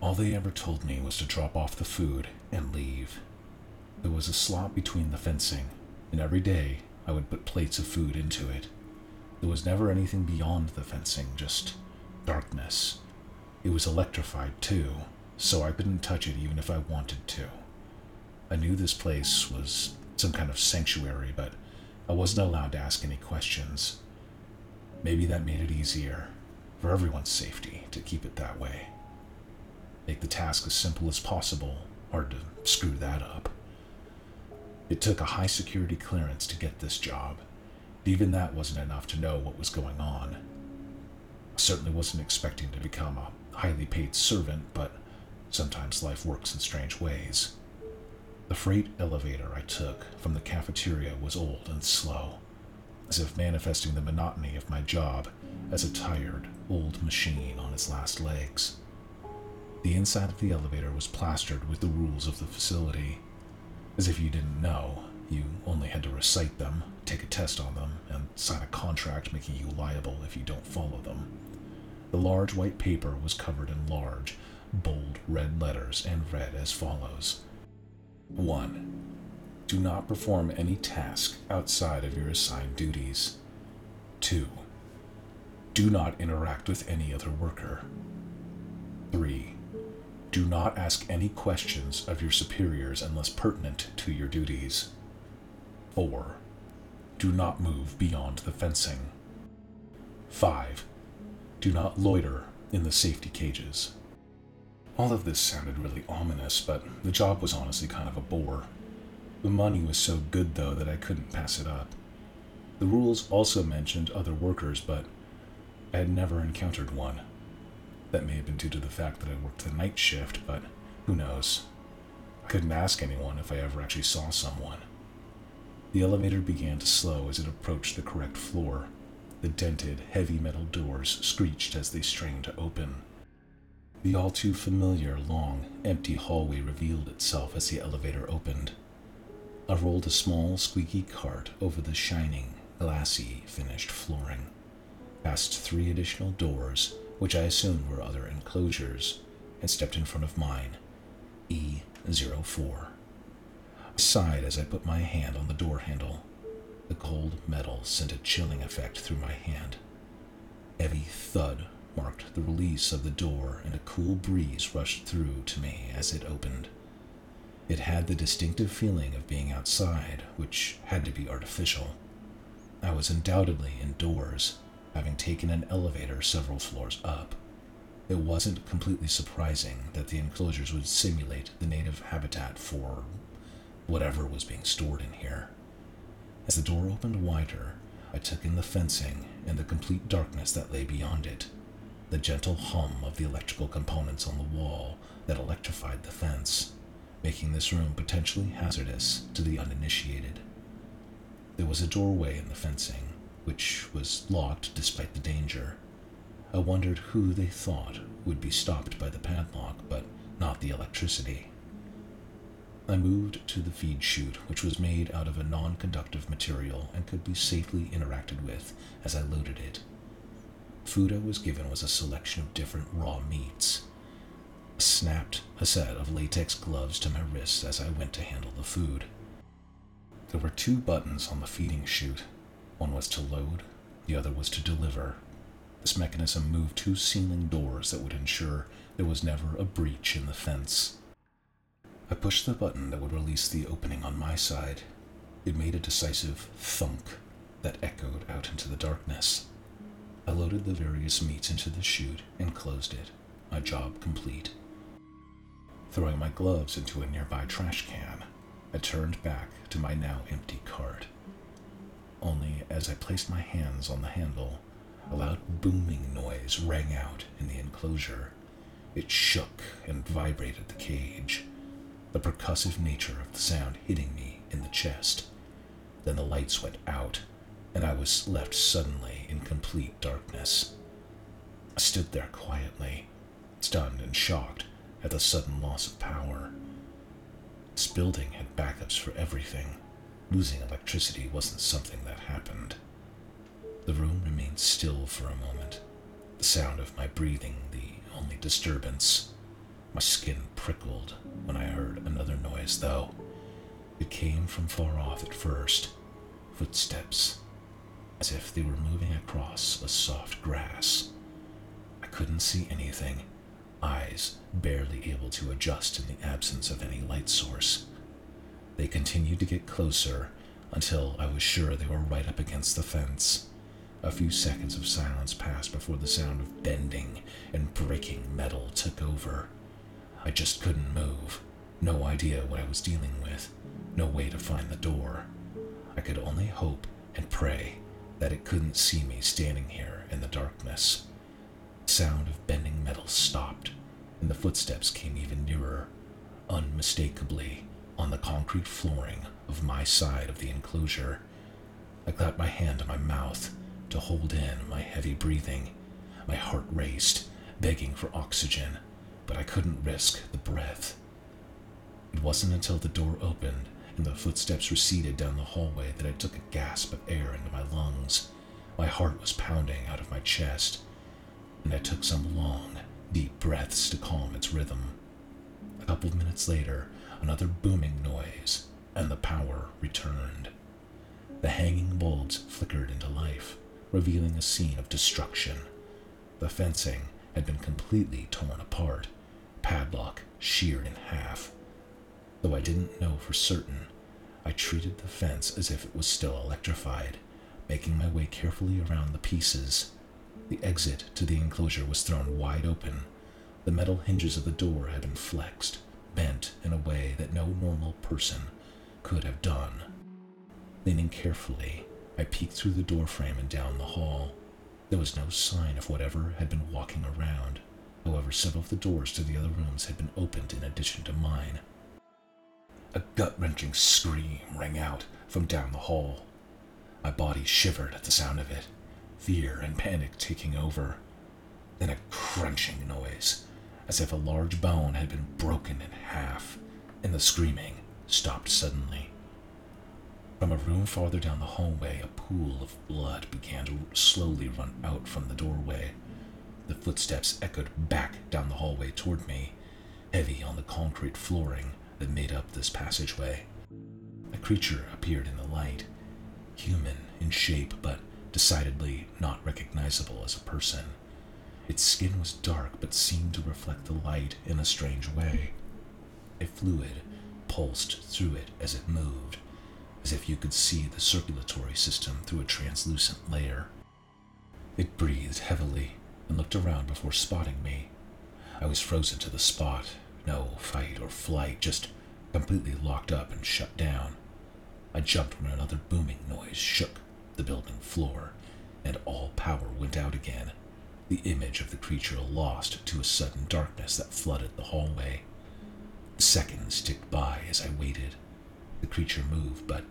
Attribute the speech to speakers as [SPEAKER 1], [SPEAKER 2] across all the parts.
[SPEAKER 1] All they ever told me was to drop off the food and leave. There was a slot between the fencing, and every day I would put plates of food into it. There was never anything beyond the fencing, just darkness. It was electrified too, so I couldn't touch it even if I wanted to. I knew this place was some kind of sanctuary, but I wasn't allowed to ask any questions. Maybe that made it easier, for everyone's safety, to keep it that way. Make the task as simple as possible, hard to screw that up. It took a high security clearance to get this job. Even that wasn't enough to know what was going on. I certainly wasn't expecting to become a highly paid servant, but sometimes life works in strange ways. The freight elevator I took from the cafeteria was old and slow, as if manifesting the monotony of my job as a tired, old machine on its last legs. The inside of the elevator was plastered with the rules of the facility. As if you didn't know, you only had to recite them, take a test on them, and sign a contract making you liable if you don't follow them. The large white paper was covered in large, bold red letters and read as follows 1. Do not perform any task outside of your assigned duties. 2. Do not interact with any other worker. 3. Do not ask any questions of your superiors unless pertinent to your duties. 4. Do not move beyond the fencing. 5. Do not loiter in the safety cages. All of this sounded really ominous, but the job was honestly kind of a bore. The money was so good, though, that I couldn't pass it up. The rules also mentioned other workers, but I had never encountered one. That may have been due to the fact that I worked the night shift, but who knows? I couldn't ask anyone if I ever actually saw someone. The elevator began to slow as it approached the correct floor. The dented, heavy metal doors screeched as they strained to open. The all too familiar, long, empty hallway revealed itself as the elevator opened. I rolled a small, squeaky cart over the shining, glassy, finished flooring, past three additional doors, which I assumed were other enclosures, and stepped in front of mine, E04. I sighed as I put my hand on the door handle. The cold metal sent a chilling effect through my hand. Heavy thud marked the release of the door, and a cool breeze rushed through to me as it opened. It had the distinctive feeling of being outside, which had to be artificial. I was undoubtedly indoors, having taken an elevator several floors up. It wasn't completely surprising that the enclosures would simulate the native habitat for whatever was being stored in here. As the door opened wider, I took in the fencing and the complete darkness that lay beyond it the gentle hum of the electrical components on the wall that electrified the fence, making this room potentially hazardous to the uninitiated. There was a doorway in the fencing, which was locked despite the danger. I wondered who they thought would be stopped by the padlock, but not the electricity. I moved to the feed chute, which was made out of a non conductive material and could be safely interacted with as I loaded it Food I was given was a selection of different raw meats. I snapped a set of latex gloves to my wrists as I went to handle the food. There were two buttons on the feeding chute. One was to load, the other was to deliver. This mechanism moved two ceiling doors that would ensure there was never a breach in the fence. I pushed the button that would release the opening on my side. It made a decisive thunk that echoed out into the darkness. I loaded the various meats into the chute and closed it, my job complete. Throwing my gloves into a nearby trash can, I turned back to my now empty cart. Only as I placed my hands on the handle, a loud booming noise rang out in the enclosure. It shook and vibrated the cage, the percussive nature of the sound hitting me in the chest. Then the lights went out and I was left suddenly in complete darkness. I stood there quietly, stunned and shocked at the sudden loss of power. This building had backups for everything. Losing electricity wasn't something that happened. The room remained still for a moment, the sound of my breathing the only disturbance. My skin prickled when I heard another noise, though. It came from far off at first footsteps, as if they were moving across a soft grass. I couldn't see anything, eyes barely able to adjust in the absence of any light source. They continued to get closer until I was sure they were right up against the fence. A few seconds of silence passed before the sound of bending and breaking metal took over. I just couldn't move. No idea what I was dealing with. No way to find the door. I could only hope and pray that it couldn't see me standing here in the darkness. The sound of bending metal stopped, and the footsteps came even nearer, unmistakably on the concrete flooring of my side of the enclosure. I clapped my hand to my mouth to hold in my heavy breathing. My heart raced, begging for oxygen, but I couldn't risk the breath. It wasn't until the door opened and the footsteps receded down the hallway that I took a gasp of air into my lungs. My heart was pounding out of my chest, and I took some long, deep breaths to calm its rhythm. A couple of minutes later, another booming noise, and the power returned. The hanging bulbs flickered into life revealing a scene of destruction. The fencing had been completely torn apart, padlock sheared in half. Though I didn't know for certain, I treated the fence as if it was still electrified, making my way carefully around the pieces. The exit to the enclosure was thrown wide open. The metal hinges of the door had been flexed, bent in a way that no normal person could have done. Leaning carefully, I peeked through the doorframe and down the hall. There was no sign of whatever had been walking around. However, several of the doors to the other rooms had been opened in addition to mine. A gut wrenching scream rang out from down the hall. My body shivered at the sound of it, fear and panic taking over. Then a crunching noise, as if a large bone had been broken in half, and the screaming stopped suddenly. From a room farther down the hallway, a pool of blood began to slowly run out from the doorway. The footsteps echoed back down the hallway toward me, heavy on the concrete flooring that made up this passageway. A creature appeared in the light, human in shape, but decidedly not recognizable as a person. Its skin was dark but seemed to reflect the light in a strange way. A fluid pulsed through it as it moved, as if you could see the circulatory system through a translucent layer. It breathed heavily and looked around before spotting me. I was frozen to the spot, no fight or flight, just completely locked up and shut down. I jumped when another booming noise shook the building floor, and all power went out again. The image of the creature lost to a sudden darkness that flooded the hallway. Seconds ticked by as I waited. The creature moved, but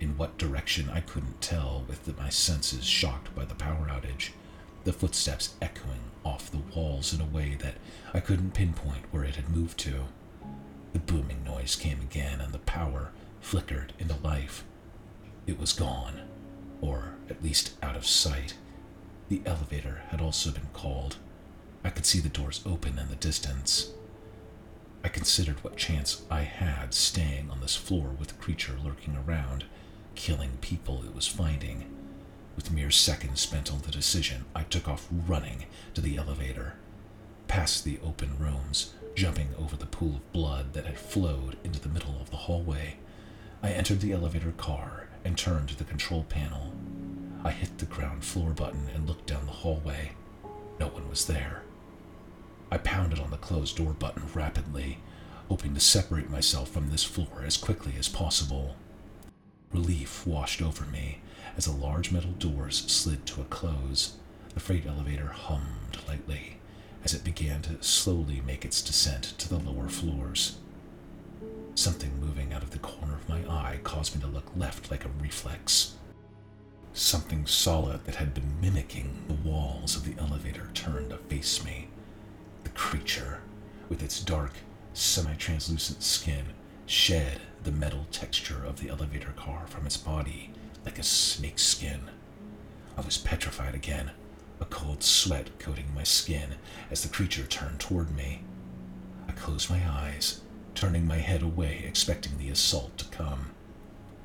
[SPEAKER 1] in what direction I couldn't tell, with my senses shocked by the power outage, the footsteps echoing off the walls in a way that I couldn't pinpoint where it had moved to. The booming noise came again, and the power flickered into life. It was gone, or at least out of sight. The elevator had also been called. I could see the doors open in the distance. I considered what chance I had staying on this floor with the creature lurking around, killing people it was finding. With mere seconds spent on the decision, I took off running to the elevator, past the open rooms, jumping over the pool of blood that had flowed into the middle of the hallway. I entered the elevator car and turned to the control panel. I hit the ground floor button and looked down the hallway. No one was there. I pounded on the closed door button rapidly, hoping to separate myself from this floor as quickly as possible. Relief washed over me as the large metal doors slid to a close. The freight elevator hummed lightly as it began to slowly make its descent to the lower floors. Something moving out of the corner of my eye caused me to look left like a reflex. Something solid that had been mimicking the walls of the elevator turned to face me. The creature, with its dark, semi translucent skin, shed the metal texture of the elevator car from its body like a snake's skin. I was petrified again, a cold sweat coating my skin as the creature turned toward me. I closed my eyes, turning my head away, expecting the assault to come.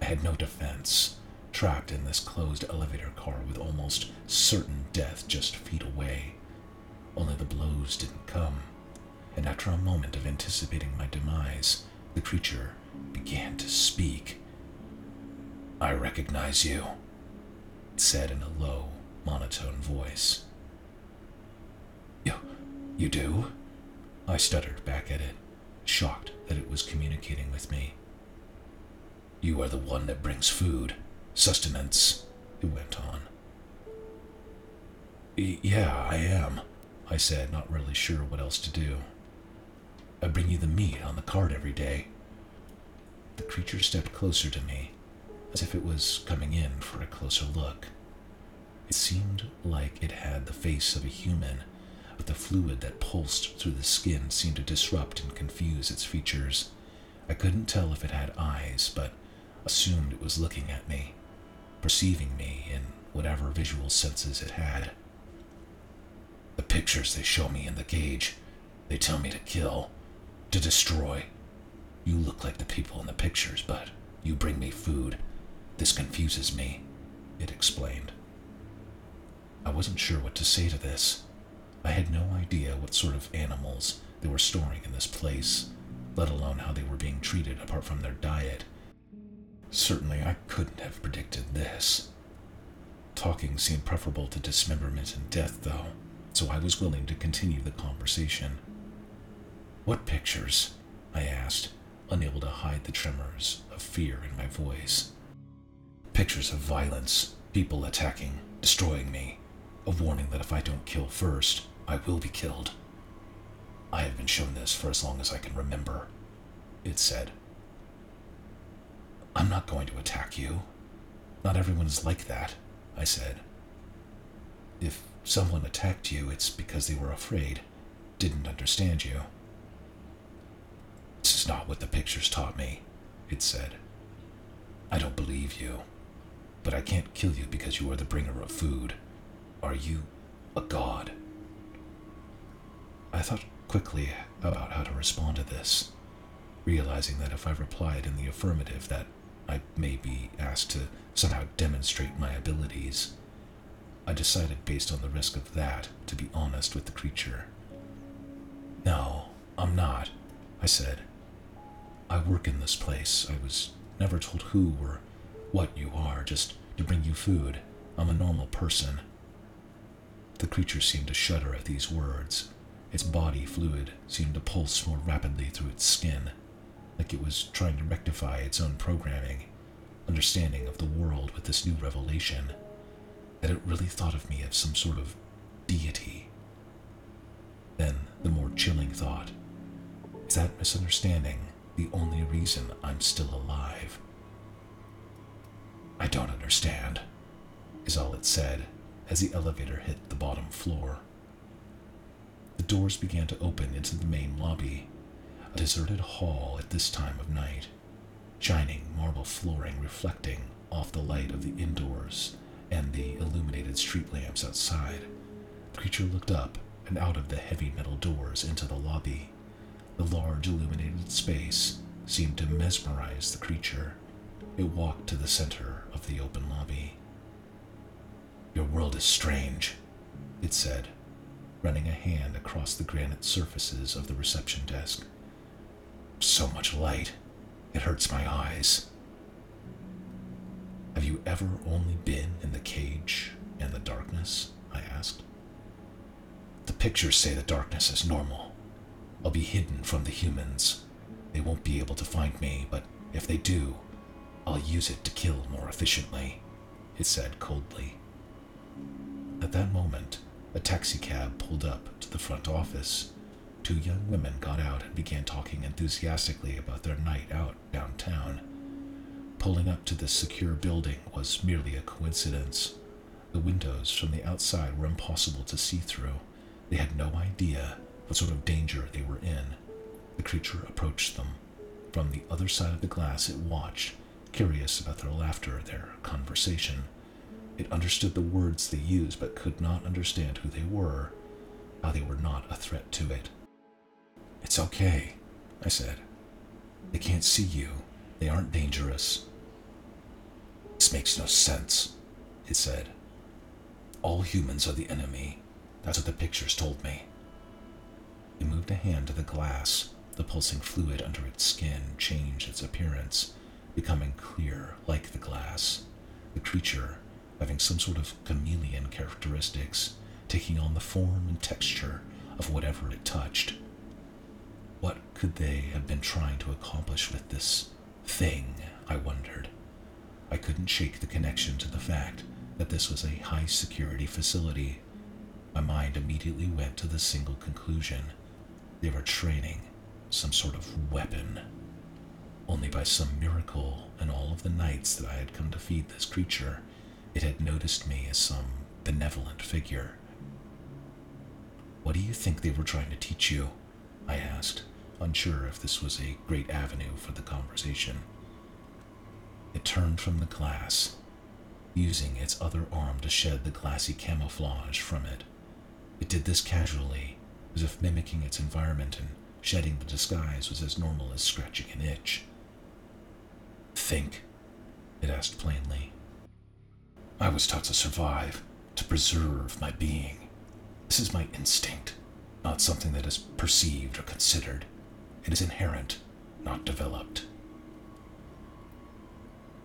[SPEAKER 1] I had no defense, trapped in this closed elevator car with almost certain death just feet away. Only the blows didn't come, and after a moment of anticipating my demise, the creature began to speak. I recognize you, it said in a low, monotone voice. You, you do? I stuttered back at it, shocked that it was communicating with me. You are the one that brings food, sustenance, he went on. Yeah, I am, I said, not really sure what else to do. I bring you the meat on the cart every day. The creature stepped closer to me, as if it was coming in for a closer look. It seemed like it had the face of a human, but the fluid that pulsed through the skin seemed to disrupt and confuse its features. I couldn't tell if it had eyes, but assumed it was looking at me, perceiving me in whatever visual senses it had. The pictures they show me in the cage, they tell me to kill, to destroy. You look like the people in the pictures, but you bring me food. This confuses me, it explained. I wasn't sure what to say to this. I had no idea what sort of animals they were storing in this place, let alone how they were being treated apart from their diet. Certainly, I couldn't have predicted this. Talking seemed preferable to dismemberment and death, though, so I was willing to continue the conversation. What pictures? I asked, unable to hide the tremors of fear in my voice. Pictures of violence, people attacking, destroying me, a warning that if I don't kill first, I will be killed. I have been shown this for as long as I can remember, it said. I'm not going to attack you. Not everyone is like that, I said. If someone attacked you, it's because they were afraid, didn't understand you. This is not what the pictures taught me, it said. I don't believe you, but I can't kill you because you are the bringer of food. Are you a god? I thought quickly about how to respond to this, realizing that if I replied in the affirmative that I may be asked to somehow demonstrate my abilities. I decided based on the risk of that to be honest with the creature. No, I'm not, I said. I work in this place. I was never told who or what you are, just to bring you food. I'm a normal person. The creature seemed to shudder at these words. Its body fluid seemed to pulse more rapidly through its skin, like it was trying to rectify its own programming, understanding of the world with this new revelation, that it really thought of me as some sort of deity. Then the more chilling thought is that misunderstanding the only reason I'm still alive? I don't understand, is all it said as the elevator hit the bottom floor. The doors began to open into the main lobby, a deserted hall at this time of night, shining marble flooring reflecting off the light of the indoors and the illuminated street lamps outside. The creature looked up and out of the heavy metal doors into the lobby. The large illuminated space seemed to mesmerize the creature. It walked to the center of the open lobby. Your world is strange, it said, running a hand across the granite surfaces of the reception desk. So much light, it hurts my eyes. Have you ever only been in the cage and the darkness? I asked. The pictures say the darkness is normal. I'll be hidden from the humans. They won't be able to find me, but if they do, I'll use it to kill more efficiently, it said coldly. At that moment, a taxicab pulled up to the front office. Two young women got out and began talking enthusiastically about their night out downtown. Pulling up to this secure building was merely a coincidence. The windows from the outside were impossible to see through. They had no idea what sort of danger they were in. The creature approached them. From the other side of the glass, it watched, curious about their laughter, their conversation. It understood the words they used, but could not understand who they were, how they were not a threat to it. It's okay, I said. They can't see you. They aren't dangerous. This makes no sense, it said. All humans are the enemy. That's what the pictures told me. He moved a hand to the glass. The pulsing fluid under its skin changed its appearance, becoming clear like the glass. The creature, having some sort of chameleon characteristics, taking on the form and texture of whatever it touched. What could they have been trying to accomplish with this thing, I wondered. I couldn't shake the connection to the fact that this was a high security facility. My mind immediately went to the single conclusion they were training some sort of weapon. Only by some miracle, in all of the nights that I had come to feed this creature, it had noticed me as some benevolent figure. What do you think they were trying to teach you? I asked, unsure if this was a great avenue for the conversation. It turned from the glass, using its other arm to shed the glassy camouflage from it. It did this casually, as if mimicking its environment and shedding the disguise was as normal as scratching an itch. Think, it asked plainly. I was taught to survive, to preserve my being. This is my instinct, not something that is perceived or considered. It is inherent, not developed.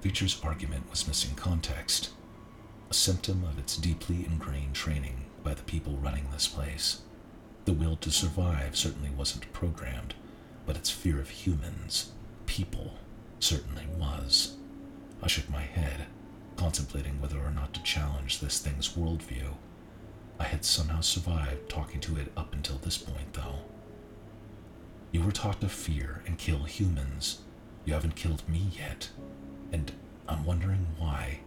[SPEAKER 1] Feature's argument was missing context, a symptom of its deeply ingrained training by the people running this place. The will to survive certainly wasn't programmed, but its fear of humans, people, certainly was. I shook my head, contemplating whether or not to challenge this thing's worldview. I had somehow survived talking to it up until this point, though. You were taught to fear and kill humans. You haven't killed me yet. And I'm wondering why.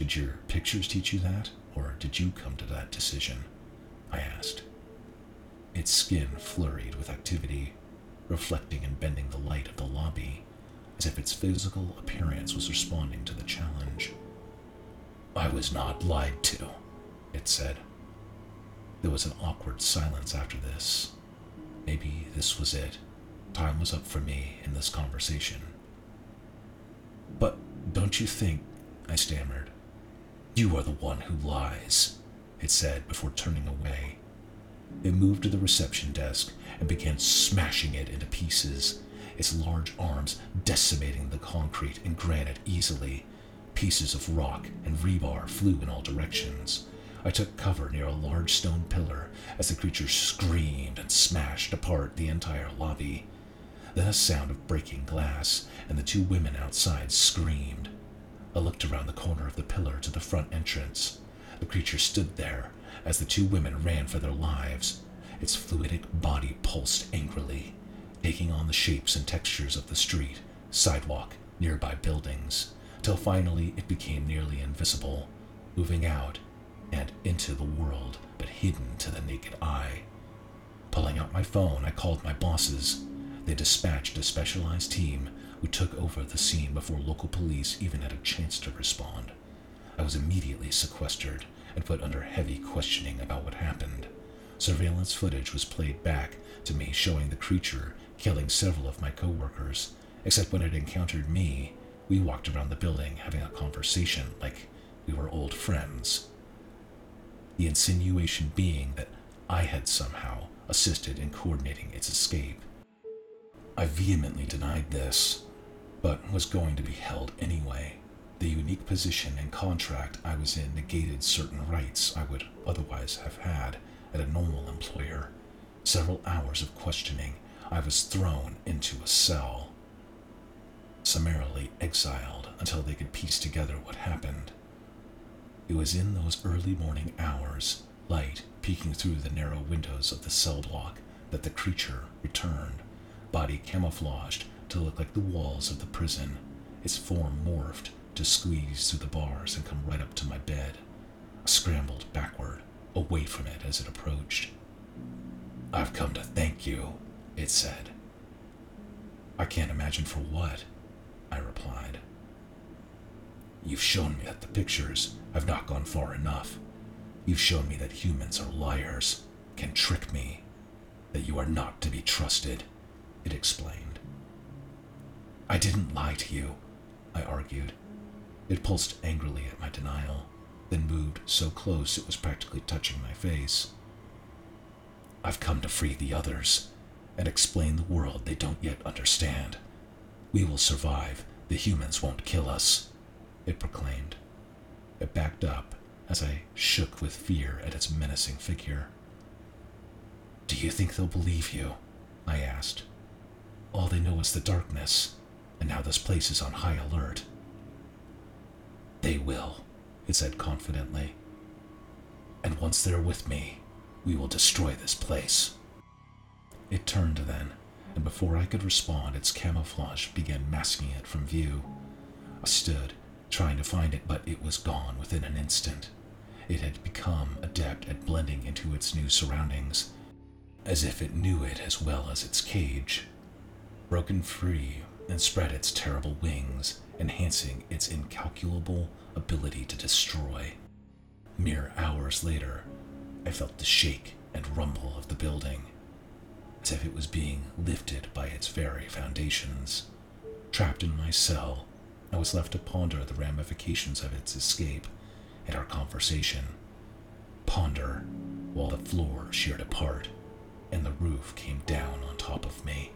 [SPEAKER 1] Did your pictures teach you that, or did you come to that decision? I asked. Its skin flurried with activity, reflecting and bending the light of the lobby, as if its physical appearance was responding to the challenge. I was not lied to, it said. There was an awkward silence after this. Maybe this was it. Time was up for me in this conversation. But don't you think, I stammered. You are the one who lies, it said before turning away. It moved to the reception desk and began smashing it into pieces, its large arms decimating the concrete and granite easily. Pieces of rock and rebar flew in all directions. I took cover near a large stone pillar as the creature screamed and smashed apart the entire lobby. Then a sound of breaking glass, and the two women outside screamed. I looked around the corner of the pillar to the front entrance. The creature stood there as the two women ran for their lives. Its fluidic body pulsed angrily, taking on the shapes and textures of the street, sidewalk, nearby buildings, till finally it became nearly invisible, moving out and into the world, but hidden to the naked eye. Pulling out my phone, I called my bosses. They dispatched a specialized team who took over the scene before local police even had a chance to respond. I was immediately sequestered and put under heavy questioning about what happened. Surveillance footage was played back to me showing the creature killing several of my coworkers, except when it encountered me, we walked around the building having a conversation like we were old friends the insinuation being that I had somehow assisted in coordinating its escape. I vehemently denied this, but was going to be held anyway. The unique position and contract I was in negated certain rights I would otherwise have had at a normal employer. Several hours of questioning, I was thrown into a cell, summarily exiled until they could piece together what happened. It was in those early morning hours, light peeking through the narrow windows of the cell block, that the creature returned, body camouflaged to look like the walls of the prison, its form morphed to squeeze through the bars and come right up to my bed. I scrambled backward, away from it as it approached. I've come to thank you, it said. I can't imagine for what, I replied. You've shown me that the pictures have not gone far enough. You've shown me that humans are liars, can trick me. that you are not to be trusted, it explained. I didn't lie to you, I argued. It pulsed angrily at my denial, then moved so close it was practically touching my face. I've come to free the others and explain the world they don't yet understand. We will survive. The humans won't kill us, it proclaimed. It backed up as I shook with fear at its menacing figure. Do you think they'll believe you? I asked. All they know is the darkness, and now this place is on high alert. They will, it said confidently. And once they're with me, we will destroy this place. It turned then, and before I could respond, its camouflage began masking it from view. I stood, trying to find it, but it was gone within an instant. It had become adept at blending into its new surroundings, as if it knew it as well as its cage. Broken free and spread its terrible wings, enhancing its incalculable ability to destroy. Mere hours later, I felt the shake and rumble of the building, as if it was being lifted by its very foundations. Trapped in my cell, I was left to ponder the ramifications of its escape and our conversation. Ponder while the floor sheared apart and the roof came down on top of me.